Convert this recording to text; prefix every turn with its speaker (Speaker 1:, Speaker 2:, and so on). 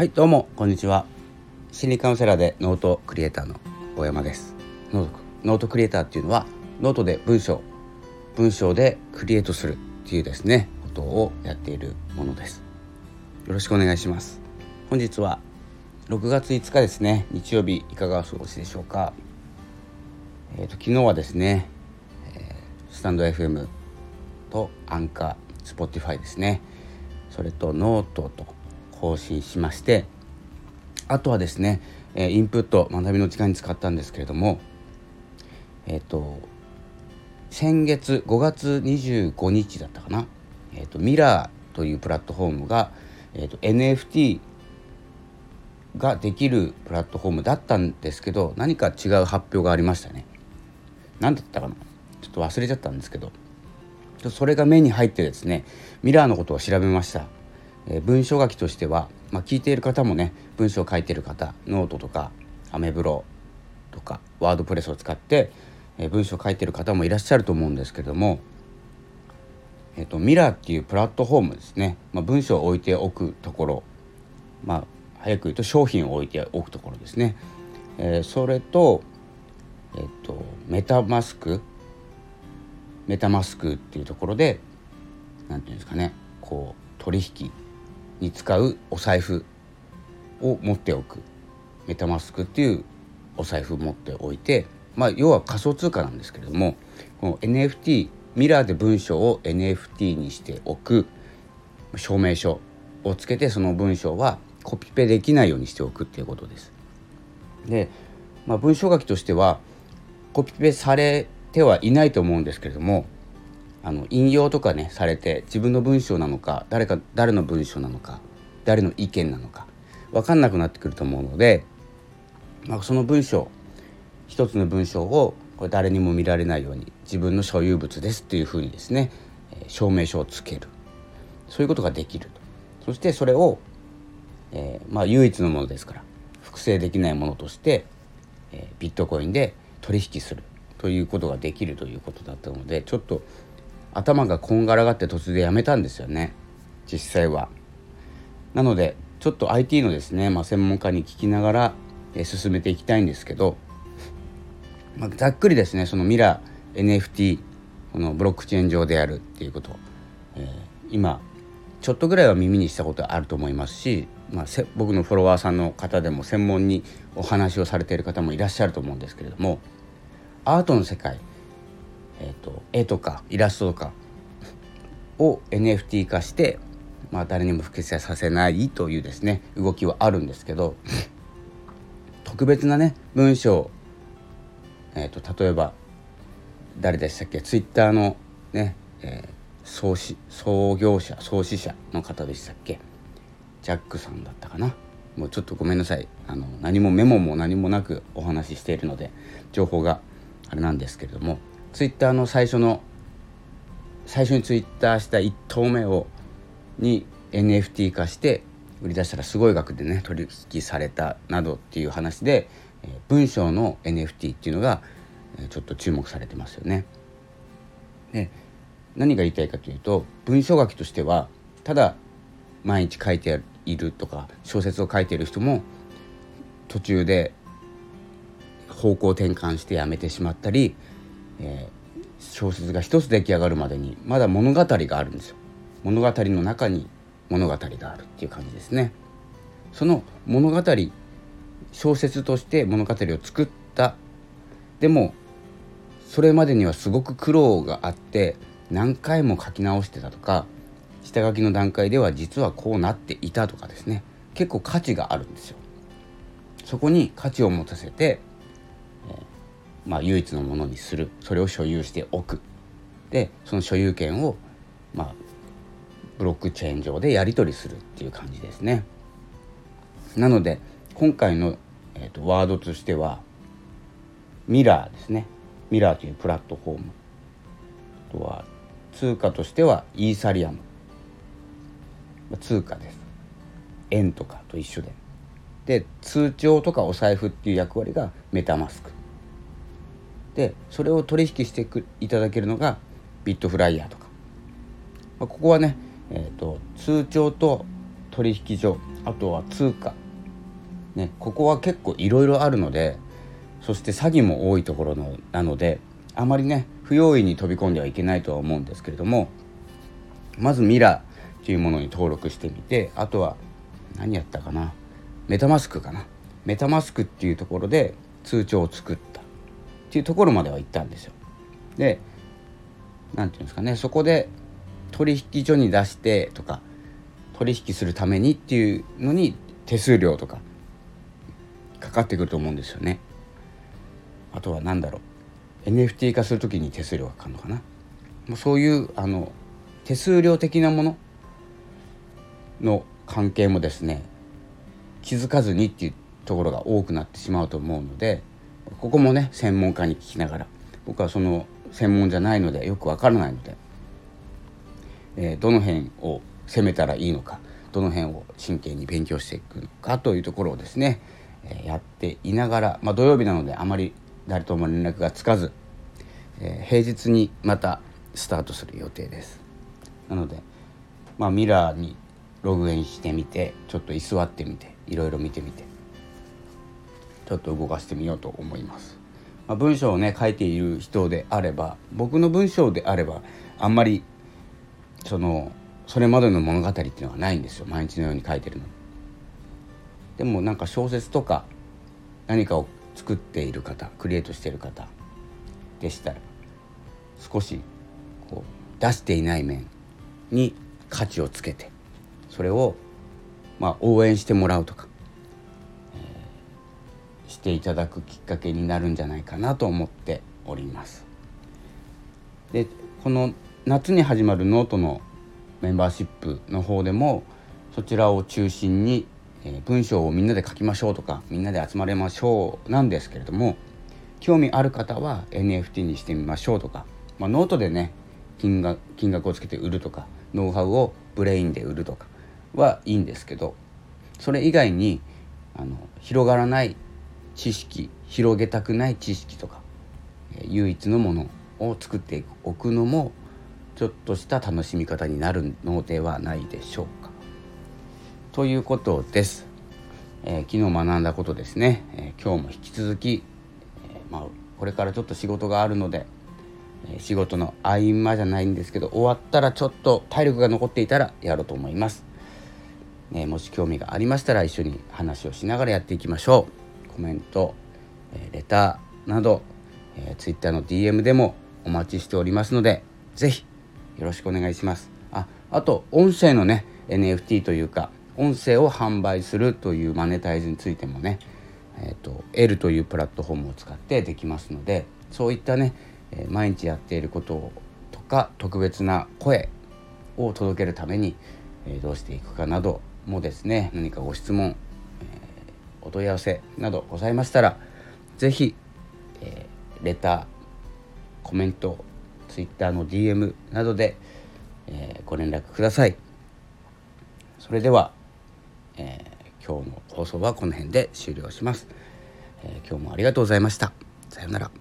Speaker 1: はいどうもこんにちは。心理カウンセラーでノートクリエイターの大山です。ノートノートクリエイターっていうのはノートで文章文章でクリエイトするっていうですねことをやっているものです。よろしくお願いします。本日は6月5日ですね。日曜日いかがお過ごしでしょうか。えーと、昨日はですね、えー、スタンド FM とアンカースポティファイですね。それとノートと更新しましてあとはですねインプット学びの時間に使ったんですけれどもえっ、と先月5月25日だったかな、えーと、ミラーというプラットフォームが、えーと、NFT ができるプラットフォームだったんですけど何か違う発表がありましたね。何だったかなちょっと忘れちゃったんですけどそれが目に入ってですねミラーのことを調べました。え、文章書きとしては、まあ、聞いている方もね文章を書いてる方ノートとかアメブロとかワードプレスを使って、え、文章を書いてる方もいらっしゃると思うんですけども、えーと、ミラーっていうプラットフォームですね、まあ、文章を置いておくところまあ早く言うと商品を置いておくところですね、えー、それと,、えーとメタマスクメタマスクっていうところで何て言うんですかねこう取引に使うお財布を持っておくメタマスクっていうお財布を持っておいてまあ要は仮想通貨なんですけれどもこの NFT ミラーで文章を NFT にしておく証明書をつけてその文章はコピペできないようにしておくっていうことです。で、まあ、文章書きとしてはコピペされてはいないと思うんですけれどもあの引用とかねされて自分の文章なのか誰か誰の文章なのか誰の意見なのか分かんなくなってくると思うので、まあ、その文章一つの文章をこれ誰にも見られないように自分の所有物ですっていうふうにですね証明書をつける。そういうことができるそしてそれを、えー、まあ唯一のものですから複製できないものとして、えー、ビットコインで取引するということができるということだったのでちょっと頭がこんがらがって突然やめたんですよね実際は。なのでちょっと IT のですね、まあ、専門家に聞きながら、え進めていきたいんですけど、まあ、ざっくりですねそのミラー NFT このブロックチェーン上でやるっていうこと、えー、今ちょっとぐらいは耳にしたことあると思いますし、まあ、僕のフォロワーさんの方でも専門にお話をされている方もいらっしゃると思うんですけれどもアートの世界えーと、絵とかイラストとかを NFT 化して、まあ、誰にも複製させないというですね動きはあるんですけど特別なね文章、えーと、例えば誰でしたっけツイッターのね、えー、創始創業者創始者の方でしたっけジャックさんだったかな。もうちょっとごめんなさい。あの何もメモも何もなくお話ししているので情報があれなんですけれども。ツイッターの最初の最初にツイッターした1投目をに NFT 化して売り出したらすごい額でね取引されたなどっていう話で、文章の NFT っていうのが、ちょっと注目されてますよね。で何が言いたいかというと文章書きとしてはただ毎日書いているとか小説を書いている人も途中で方向転換してやめてしまったりえー、小説が一つ出来上がるまでにまだ物語があるんですよ。物語の中に物語があるっていう感じですね。その物語小説として物語を作った。でもそれまでにはすごく苦労があって何回も書き直してたとか下書きの段階では実はこうなっていたとかですね。結構価値があるんですよ。そこに価値を持たせてまあ、唯一のものにする。それを所有しておく。でその所有権を、まあ、ブロックチェーン上でやり取りするっていう感じですね。なので今回の、えーと、ワードとしてはミラーですね。ミラーというプラットフォーム。あとは通貨としてはイーサリアム。通貨です。円とかと一緒で。で通帳とかお財布っていう役割がメタマスク。でそれを取引していただけるのがビットフライヤーとか、まあ、ここはね、えーと、通帳と取引所あとは通貨、ね、ここは結構いろいろあるのでそして詐欺も多いところのなのであまりね不用意に飛び込んではいけないとは思うんですけれどもまずミラーというものに登録してみてあとは何やったかな？メタマスクかな？メタマスクっていうところで通帳を作っっていうところまでは行ったんですよ。で何て言うんですかねそこで取引所に出してとか取引するためにっていうのに手数料とかかかってくると思うんですよね。あとは何だろう NFT 化する時に手数料がかかるのかな。もうそういうあの手数料的なものの関係もですね気づかずにっていうところが多くなってしまうと思うのでここもね専門家に聞きながら僕はその専門じゃないのでよくわからないので、えー、どの辺を攻めたらいいのかどの辺を真剣に勉強していくのかというところをですね、えー、やっていながら、まあ、土曜日なのであまり誰とも連絡がつかず、えー、平日にまたスタートする予定です。なので、まあ、ミラーにログインしてみてちょっと居座ってみていろいろ見てみてちょっと動かしてみようと思います。まあ、文章をね書いている人であれば僕の文章であればあんまりそのそれまでの物語っていうのはないんですよ毎日のように書いてるの。でもなんか小説とか何かを作っている方クリエイトしている方でしたら少しこう出していない面に価値をつけてそれをまあ応援してもらうとか、していただくきっかけになるんじゃないかなと思っております。でこの夏に始まるノートのメンバーシップの方でもそちらを中心に、え、文章をみんなで書きましょうとかみんなで集まれましょうなんですけれども興味ある方は NFT にしてみましょうとか、まあ、ノートでね金額金額をつけて売るとかノウハウをブレインで売るとかはいいんですけどそれ以外にあの広がらない知識広げたくない知識とか唯一のものを作っておくのもちょっとした楽しみ方になるのではないでしょうか。ということです。えー、昨日学んだことですね、えー、今日も引き続き、えー、まあ、これからちょっと仕事があるのでえ仕事の合間じゃないんですけど終わったらちょっと体力が残っていたらやろうと思います、ね、もし興味がありましたら一緒に話をしながらやっていきましょうコメント、えレターなど、え、Twitter の DM でもお待ちしておりますので是非よろしくお願いします。ああと音声のね NFT というか音声を販売するというマネタイズについてもねえーと、L というプラットフォームを使ってできますのでそういったねえ毎日やっていることとか特別な声を届けるために、えどうしていくかなどもですね何かご質問、お問い合わせなどございましたら是非、えレターコメント Twitter の DM などで、えご連絡ください。それでは、えー、今日の放送はこの辺で終了します、えー、今日もありがとうございました。さようなら。